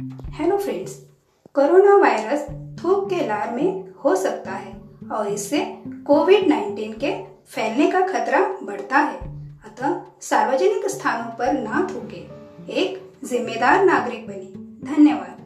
Hello friends, corona virus थूक के लार में हो सकता है और इससे कोविड 19 के फैलने का खतरा बढ़ता है। अतः सार्वजनिक स्थानों पर ना थूके, एक जिम्मेदार नागरिक बने। धन्यवाद।